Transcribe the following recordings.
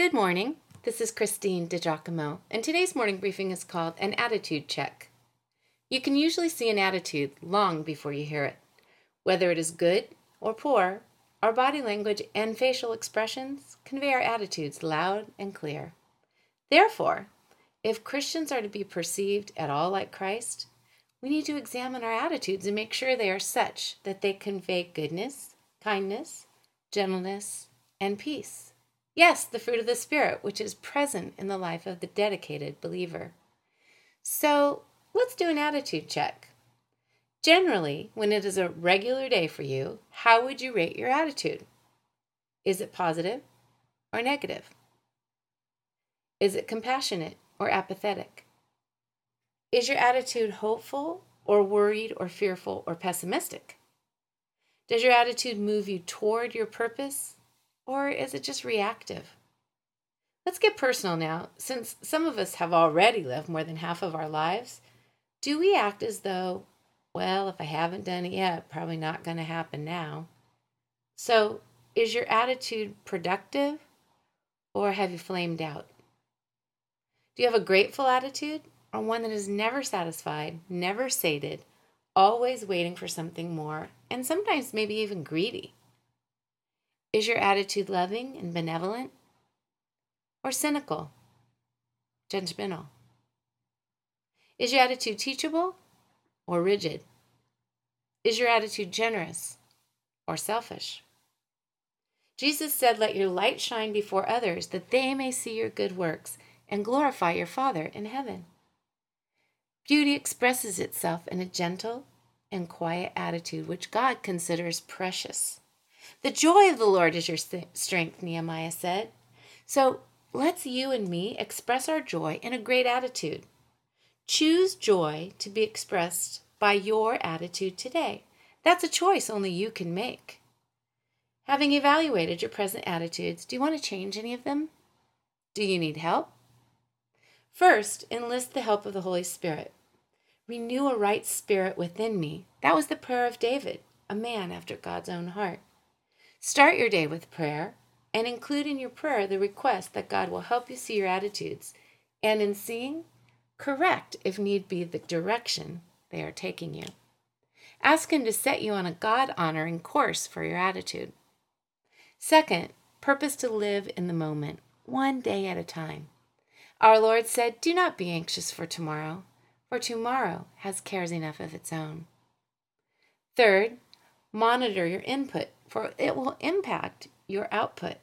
Good morning. This is Christine DiGiacomo, and today's morning briefing is called an attitude check. You can usually see an attitude long before you hear it. Whether it is good or poor, our body language and facial expressions convey our attitudes loud and clear. Therefore, if Christians are to be perceived at all like Christ, we need to examine our attitudes and make sure they are such that they convey goodness, kindness, gentleness, and peace. Yes, the fruit of the Spirit, which is present in the life of the dedicated believer. So let's do an attitude check. Generally, when it is a regular day for you, how would you rate your attitude? Is it positive or negative? Is it compassionate or apathetic? Is your attitude hopeful or worried or fearful or pessimistic? Does your attitude move you toward your purpose or is it just reactive? Let's get personal now. Since some of us have already lived more than half of our lives, do we act as though, well, if I haven't done it yet, probably not going to happen now? So, is your attitude productive or have you flamed out? Do you have a grateful attitude or one that is never satisfied, never sated, always waiting for something more, and sometimes maybe even greedy? Is your attitude loving and benevolent or cynical, judgmental? Is your attitude teachable or rigid? Is your attitude generous or selfish? Jesus said, Let your light shine before others, that they may see your good works and glorify your Father in heaven. Beauty expresses itself in a gentle and quiet attitude which God considers precious. The joy of the Lord is your strength, Nehemiah said. So let's you and me express our joy in a great attitude. Choose joy to be expressed by your attitude today. That's a choice only you can make. Having evaluated your present attitudes, do you want to change any of them? Do you need help? First, enlist the help of the Holy Spirit. Renew a right spirit within me. That was the prayer of David, a man after God's own heart. Start your day with prayer and include in your prayer the request that God will help you see your attitudes and, in seeing, correct if need be the direction they are taking you. Ask Him to set you on a God honoring course for your attitude. Second, purpose to live in the moment, one day at a time. Our Lord said, Do not be anxious for tomorrow, for tomorrow has cares enough of its own. Third, monitor your input, for it will impact your output.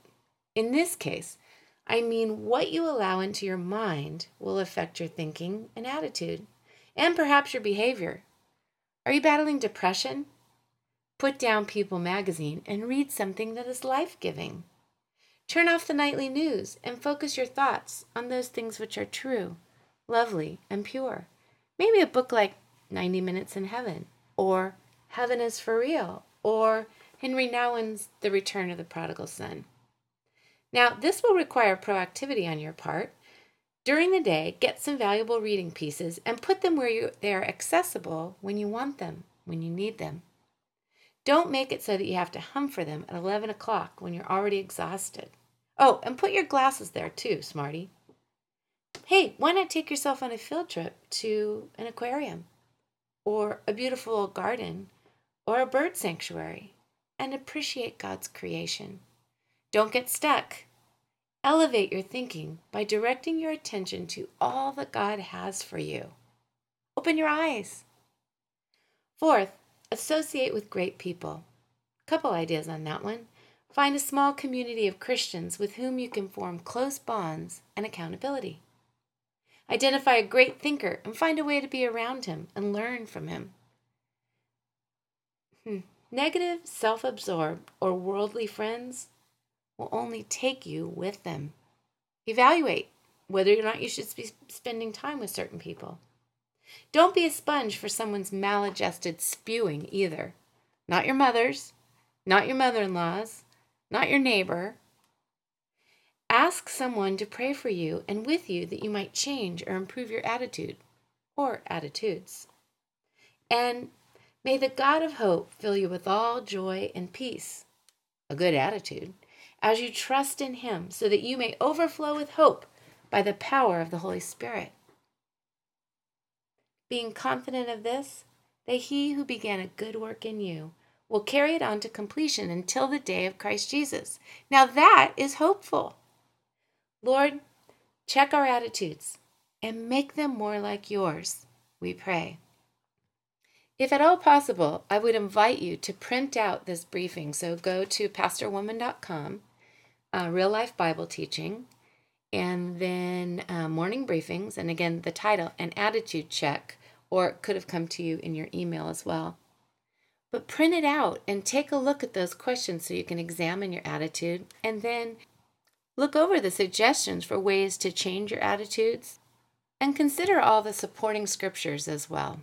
In this case, I mean what you allow into your mind will affect your thinking and attitude, and perhaps your behavior. Are you battling depression? Put down People magazine and read something that is life giving. Turn off the nightly news and focus your thoughts on those things which are true, lovely, and pure. Maybe a book like 90 Minutes in Heaven, or Heaven is for Real, or Henri Nouwen's The Return of the Prodigal Son. Now, this will require proactivity on your part. During the day, get some valuable reading pieces and put them where you, they are accessible when you want them, when you need them. Don't make it so that you have to hum for them at 11 o'clock when you're already exhausted. Oh, and put your glasses there too, smarty. Hey, why not take yourself on a field trip to an aquarium or a beautiful garden or a bird sanctuary and appreciate God's creation? Don't get stuck. Elevate your thinking by directing your attention to all that God has for you. Open your eyes. Fourth, Associate with great people. Couple ideas on that one. Find a small community of Christians with whom you can form close bonds and accountability. Identify a great thinker and find a way to be around him and learn from him. Negative, self absorbed, or worldly friends will only take you with them. Evaluate whether or not you should be spending time with certain people. Don't be a sponge for someone's maladjusted spewing either. Not your mother's, not your mother in law's, not your neighbor. Ask someone to pray for you and with you that you might change or improve your attitude or attitudes. And may the God of hope fill you with all joy and peace, a good attitude, as you trust in Him, so that you may overflow with hope by the power of the Holy Spirit. Being confident of this, that He who began a good work in you will carry it on to completion until the day of Christ Jesus. Now that is hopeful. Lord, check our attitudes and make them more like yours, we pray. If at all possible, I would invite you to print out this briefing. So go to pastorwoman.com, uh, real life Bible teaching, and then uh, morning briefings. And again, the title, an attitude check, or it could have come to you in your email as well. But print it out and take a look at those questions so you can examine your attitude and then look over the suggestions for ways to change your attitudes and consider all the supporting scriptures as well.